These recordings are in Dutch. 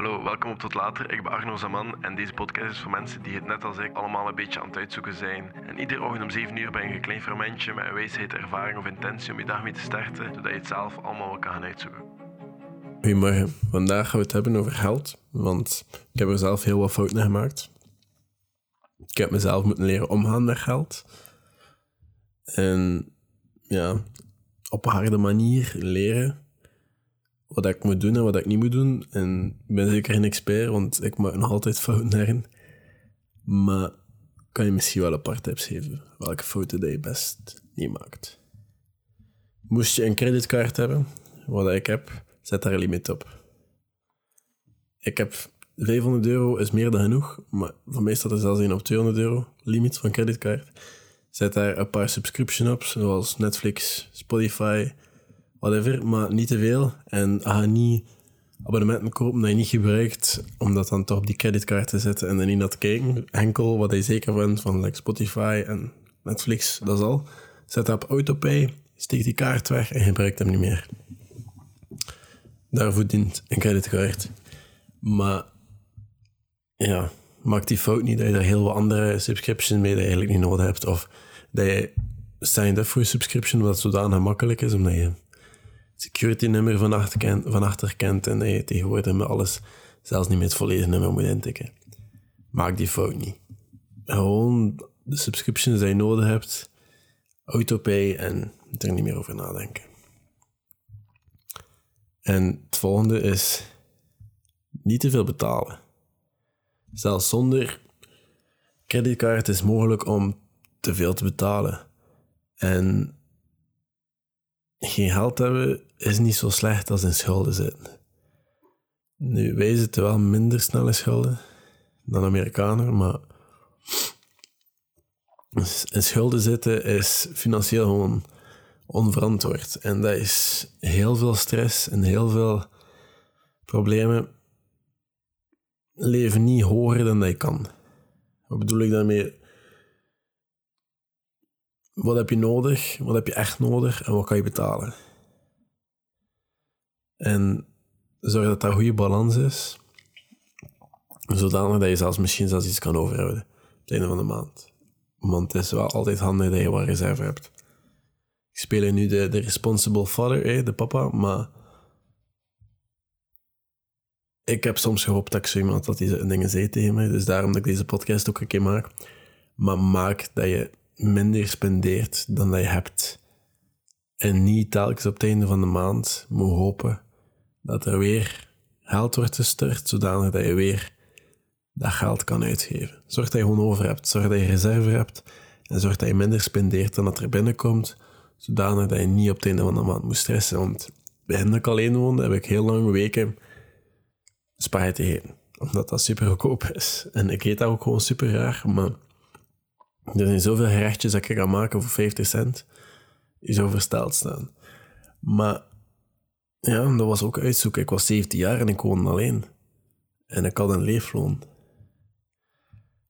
Hallo, welkom op Tot Later. Ik ben Arno Zaman en deze podcast is voor mensen die het net als ik allemaal een beetje aan het uitzoeken zijn. En iedere ochtend om 7 uur ben je een klein fermentje met een wijsheid, ervaring of intentie om je dag mee te starten, zodat je het zelf allemaal wel kan gaan uitzoeken. Goedemorgen. Vandaag gaan we het hebben over geld, want ik heb er zelf heel wat fouten gemaakt. Ik heb mezelf moeten leren omgaan met geld. En ja, op een harde manier leren wat ik moet doen en wat ik niet moet doen. En ik ben zeker geen expert, want ik maak nog altijd fouten daarin. Maar kan je misschien wel een paar tips geven welke fouten dat je best niet maakt. Moest je een creditcard hebben, wat ik heb, zet daar een limiet op. Ik heb 500 euro is meer dan genoeg, maar voor mij staat er zelfs een op 200 euro limiet van creditcard. Zet daar een paar subscription op, zoals Netflix, Spotify, whatever, maar niet te veel. En ga niet abonnementen kopen dat je niet gebruikt, om dat dan toch op die creditcard te zetten en dan naar te kijken. Enkel wat je zeker bent van like Spotify en Netflix, dat is al. Zet dat op autopay, steek die kaart weg en gebruik hem niet meer. Daarvoor dient een creditcard. Maar ja, maak die fout niet dat je er heel wat andere subscriptions mee dat je eigenlijk niet nodig hebt. Of dat je signed up voor je subscription, wat zodanig makkelijk is, omdat je security nummer van achter, kent, van en je tegenwoordig met alles zelfs niet meer het volledige nummer moet intikken. Maak die fout niet. Gewoon de subscriptions die je nodig hebt, autopay en er niet meer over nadenken. En het volgende is niet te veel betalen. Zelfs zonder creditcard is mogelijk om te veel te betalen. En geen geld hebben is niet zo slecht als in schulden zitten. Nu, wij zitten wel minder snel in schulden dan Amerikanen, maar in schulden zitten is financieel gewoon onverantwoord. En dat is heel veel stress en heel veel problemen leven niet hoger dan dat je kan. Wat bedoel ik daarmee? Wat heb je nodig? Wat heb je echt nodig? En wat kan je betalen? En zorg dat daar een goede balans is. Zodanig dat je zelfs misschien zelfs iets kan overhouden. Op het einde van de maand. Want het is wel altijd handig dat je wat reserve hebt. Ik speel nu de, de responsible father, de papa, maar ik heb soms gehoopt dat ik zo iemand dat die dingen zei tegen mij. Dus daarom dat ik deze podcast ook een keer maak. Maar maak dat je minder spendeert dan dat je hebt. En niet telkens op het einde van de maand moet hopen dat er weer geld wordt gestort, zodanig dat je weer dat geld kan uitgeven. Zorg dat je gewoon over hebt. Zorg dat je reserve hebt. En zorg dat je minder spendeert dan dat er binnenkomt, zodanig dat je niet op het einde van de maand moet stressen. Want begin ik alleen woonde, heb ik heel lang weken spaghetti eten. Omdat dat super goedkoop is. En ik eet dat ook gewoon super raar, maar er zijn zoveel gerechtjes dat ik kan maken voor 50 cent, die zo versteld staan. Maar ja, dat was ook uitzoeken. Ik was 17 jaar en ik woonde alleen. En ik had een leefloon.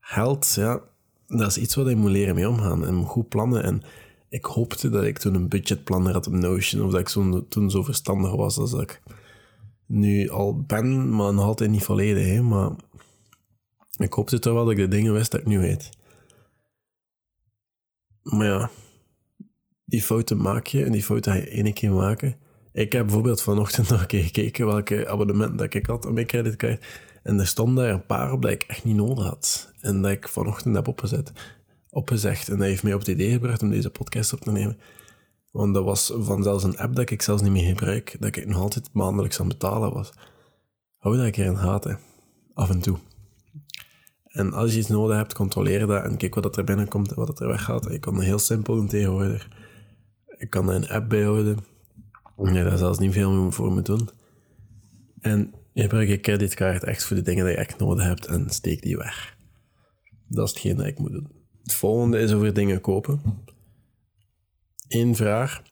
Geld, ja, dat is iets wat je moet leren mee omgaan en goed plannen. En ik hoopte dat ik toen een budgetplanner had op Notion, of dat ik zo, toen zo verstandig was als ik nu al ben, maar nog altijd niet volledig. Hè? Maar ik hoopte toch wel dat ik de dingen wist dat ik nu weet. Maar ja, die fouten maak je en die fouten ga je één keer maken. Ik heb bijvoorbeeld vanochtend nog een keer gekeken welke abonnementen dat ik had op mijn creditcard. En er stonden daar een paar op dat ik echt niet nodig had. En dat ik vanochtend heb opgezet, opgezegd. En dat heeft mij op het idee gebracht om deze podcast op te nemen. Want dat was van zelfs een app dat ik zelfs niet meer gebruik, dat ik nog altijd maandelijks aan betalen was. Hou dat een keer in gaten. Af en toe. En als je iets nodig hebt, controleer dat en kijk wat er binnenkomt en wat er weggaat. Je kan dat heel simpel doen tegenwoordig. Ik kan er een app bijhouden. Ja, daar zelfs niet veel voor moeten doen. En je gebruikt je creditcard echt voor de dingen die je echt nodig hebt en steek die weg. Dat is hetgeen dat ik moet doen. Het volgende is over dingen kopen. Eén vraag.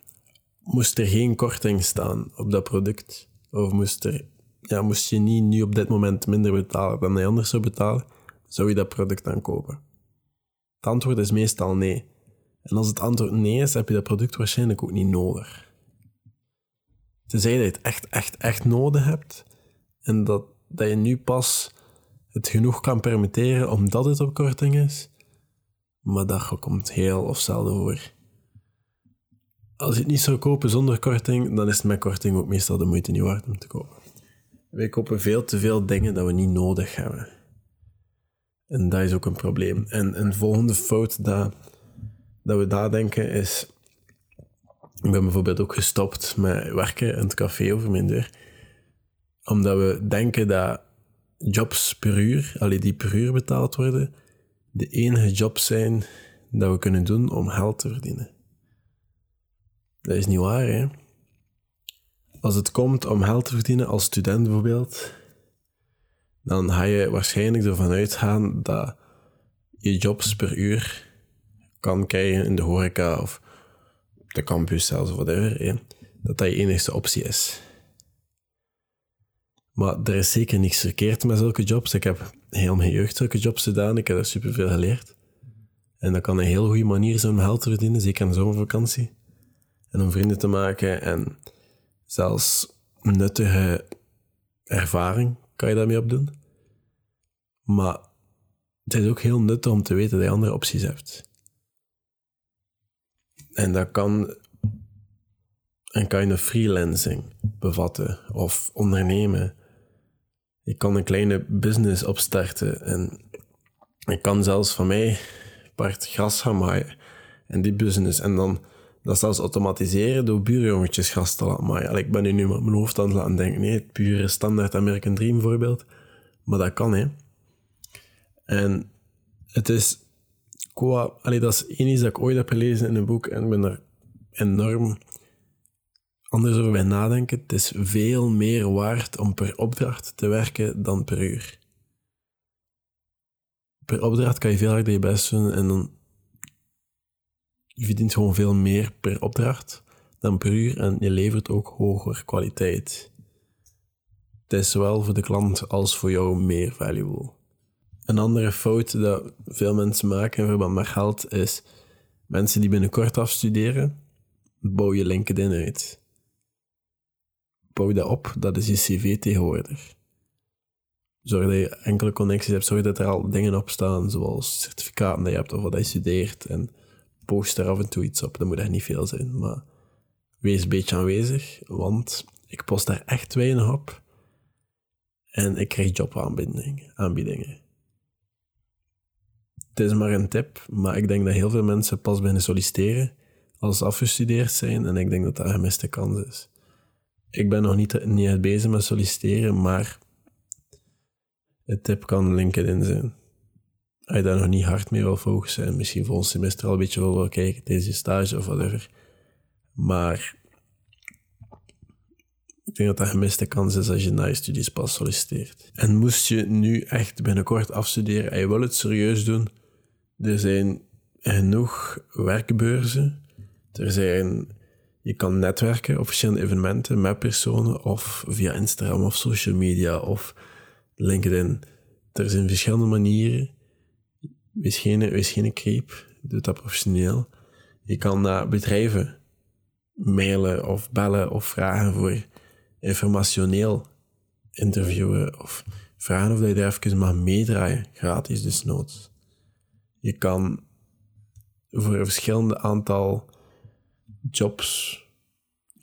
Moest er geen korting staan op dat product? Of moest, er, ja, moest je niet nu op dit moment minder betalen dan je anders zou betalen? Zou je dat product dan kopen? Het antwoord is meestal nee. En als het antwoord nee is, heb je dat product waarschijnlijk ook niet nodig. Tenzij dat je het echt, echt, echt nodig hebt en dat dat je nu pas het genoeg kan permitteren omdat het op korting is. Maar dat komt heel of zelden voor. Als je het niet zou kopen zonder korting, dan is het met korting ook meestal de moeite niet waard om te kopen. Wij kopen veel te veel dingen dat we niet nodig hebben. En dat is ook een probleem. En een volgende fout dat, dat we daar denken is... Ik ben bijvoorbeeld ook gestopt met werken in het café over mijn deur. Omdat we denken dat jobs per uur, alleen die per uur betaald worden, de enige jobs zijn dat we kunnen doen om geld te verdienen. Dat is niet waar, hè? Als het komt om geld te verdienen als student bijvoorbeeld, dan ga je waarschijnlijk ervan uitgaan dat je jobs per uur kan krijgen in de horeca of de campus zelfs of whatever, dat dat je enigste optie is. Maar er is zeker niks verkeerd met zulke jobs. Ik heb heel mijn jeugd zulke jobs gedaan. Ik heb er superveel geleerd. En dat kan een heel goede manier zijn om geld te verdienen, zeker in de zomervakantie. En om vrienden te maken en zelfs nuttige ervaring kan je daarmee opdoen. Maar het is ook heel nuttig om te weten dat je andere opties hebt. En dat kan een kind of freelancing bevatten of ondernemen ik kan een kleine business opstarten en ik kan zelfs van mij part gras gaan maaien in die business en dan dat zelfs automatiseren door buurjongetjes gas te laten ik ben nu nu met mijn hoofd aan het laten denken, nee, het pure standaard American Dream voorbeeld, maar dat kan, hè. En het is qua, allee, dat is één iets dat ik ooit heb gelezen in een boek en ik ben er enorm anders over bij nadenken. Het is veel meer waard om per opdracht te werken dan per uur. Per opdracht kan je veel harder je best doen en dan je verdient gewoon veel meer per opdracht dan per uur en je levert ook hoger kwaliteit. Het is zowel voor de klant als voor jou meer valuable. Een andere fout dat veel mensen maken in verband met geld is mensen die binnenkort afstuderen, bouw je LinkedIn uit bouw dat op, dat is je cv tegenwoordig. Zorg dat je enkele connecties hebt, zorg dat er al dingen op staan, zoals certificaten dat je hebt of wat je studeert. En post er af en toe iets op, dat moet echt niet veel zijn, maar wees een beetje aanwezig, want ik post daar echt weinig op. En ik krijg jobaanbiedingen. Het is maar een tip, maar ik denk dat heel veel mensen pas beginnen solliciteren als ze afgestudeerd zijn. En ik denk dat dat een gemiste kans is ik ben nog niet, niet bezig met solliciteren, maar het tip kan LinkedIn zijn. Als je daar nog niet hard mee wil focussen misschien volgend semester al een beetje wil kijken, deze stage of whatever. Maar ik denk dat dat gemiste kans is als je na je studies pas solliciteert. En moest je nu echt binnenkort afstuderen en je wil het serieus doen, er zijn genoeg werkbeurzen. Er zijn je kan netwerken op verschillende evenementen met personen of via Instagram of social media of LinkedIn. Er zijn verschillende manieren. Wees geen, wees creep. Doe dat professioneel. Je kan naar bedrijven mailen of bellen of vragen voor informationeel interviewen of vragen of dat je daar even mag meedraaien, gratis dus noods. Je kan voor een verschillende aantal jobs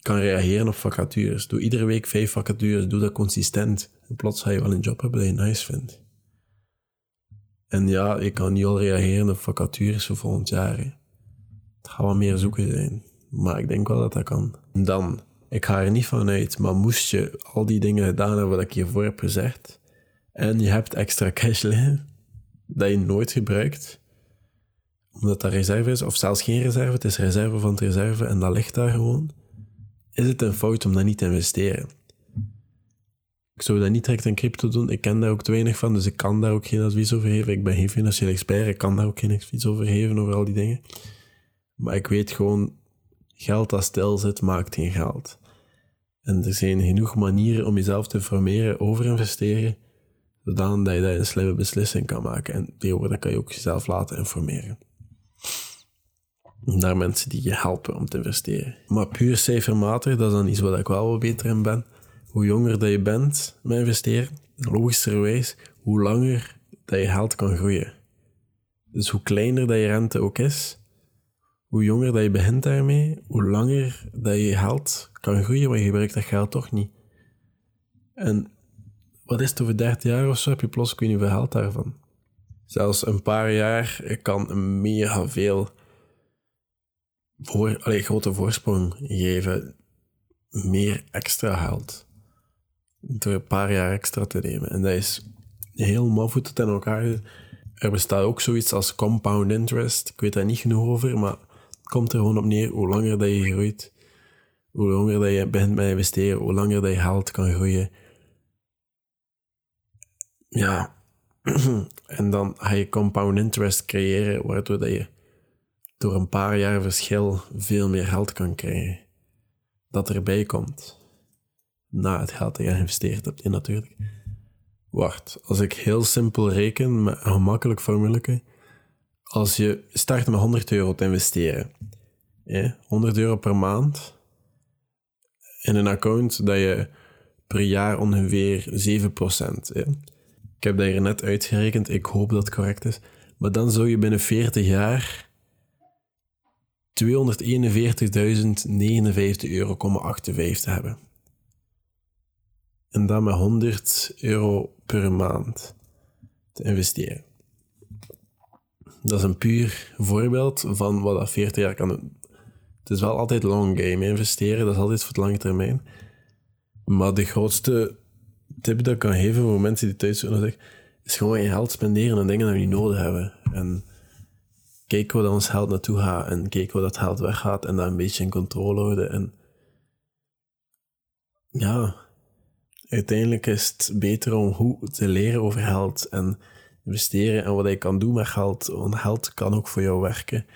kan reageren op vacatures. Doe iedere week vijf vacatures, doe dat consistent. En plots ga je wel een job hebben die je nice vindt. En ja, je kan niet al reageren op vacatures voor volgend jaar. Het gaat wel meer zoeken zijn. Maar ik denk wel dat dat kan. Dan, ik ga er niet van uit, maar moest je al die dingen gedaan hebben wat ik hiervoor heb gezegd, en je hebt extra cash liggen, dat je nooit gebruikt, omdat dat reserve is, of zelfs geen reserve, het is reserve van het reserve en dat ligt daar gewoon, is het een fout om dat niet te investeren. Zou dat niet direct in crypto doen. Ik ken daar ook te weinig van, dus ik kan daar ook geen advies over geven. Ik ben geen financieel expert, ik kan daar ook geen advies over geven, over al die dingen. Maar ik weet gewoon, geld dat stil zit, maakt geen geld. En er zijn genoeg manieren om jezelf te informeren over investeren, zodat je daar een slimme beslissing kan maken. En tegenwoordig kan je ook jezelf laten informeren naar mensen die je helpen om te investeren. Maar puur cijfermatig, dat is dan iets waar ik wel wat beter in ben. Hoe jonger dat je bent met investeren, logischerwijs hoe langer dat je geld kan groeien. Dus hoe kleiner dat je rente ook is, hoe jonger dat je begint daarmee, hoe langer dat je geld kan groeien, maar je gebruikt dat geld toch niet. En wat is het over 30 jaar of zo, heb je plots weet niet hoeveel geld daarvan. Zelfs een paar jaar kan mega veel voor, grote voorsprong geven. Meer extra geld. Door een paar jaar extra te nemen. En dat is heel maf ten elkaar. Er bestaat ook zoiets als compound interest. Ik weet daar niet genoeg over, maar het komt er gewoon op neer. Hoe langer dat je groeit, hoe langer dat je begint met investeren, hoe langer dat je geld kan groeien. Ja. en dan ga je compound interest creëren, waardoor dat je door een paar jaar verschil veel meer geld kan krijgen. Dat erbij komt. Na het geld dat je geïnvesteerd hebt in natuurlijk. Wacht, als ik heel simpel reken met een gemakkelijk formule. Als je start met 100 euro te investeren. 100 euro per maand. In een account dat je per jaar ongeveer 7%. Ik heb dat hier net uitgerekend. Ik hoop dat het correct is. Maar dan zou je binnen 40 jaar 241.059,58 euro hebben. En dan met 100 euro per maand te investeren. Dat is een puur voorbeeld van wat dat 40 jaar kan doen. Het is wel altijd long game investeren, dat is altijd voor de lange termijn. Maar de grootste tip dat ik kan geven voor mensen die thuis zullen is gewoon je geld spenderen aan dingen die we niet nodig hebben. En kijken waar ons geld naartoe gaat en kijken waar dat geld weggaat en dat een beetje in controle houden. En ja, uiteindelijk is het beter om hoe te leren over geld en investeren en wat je kan doen met geld. Want geld kan ook voor jou werken.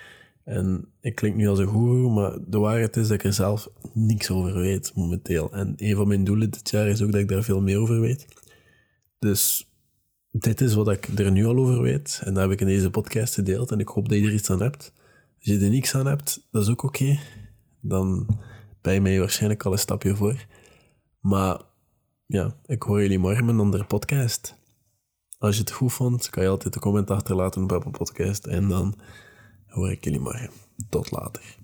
En ik klink nu als een goeroe, maar de waarheid is dat ik er zelf niks over weet momenteel. En een van mijn doelen dit jaar is ook dat ik daar veel meer over weet. Dus dit is wat ik er nu al over weet. En dat heb ik in deze podcast gedeeld. En ik hoop dat je er iets aan hebt. Als je er niks aan hebt, dat is ook oké. Dan ben je mij waarschijnlijk al een stapje voor. Maar ja, ik hoor jullie morgen met een andere podcast. Als je het goed vond, kan je altijd een comment achterlaten op Apple Podcast. En dan hoor ik jullie morgen. Tot later.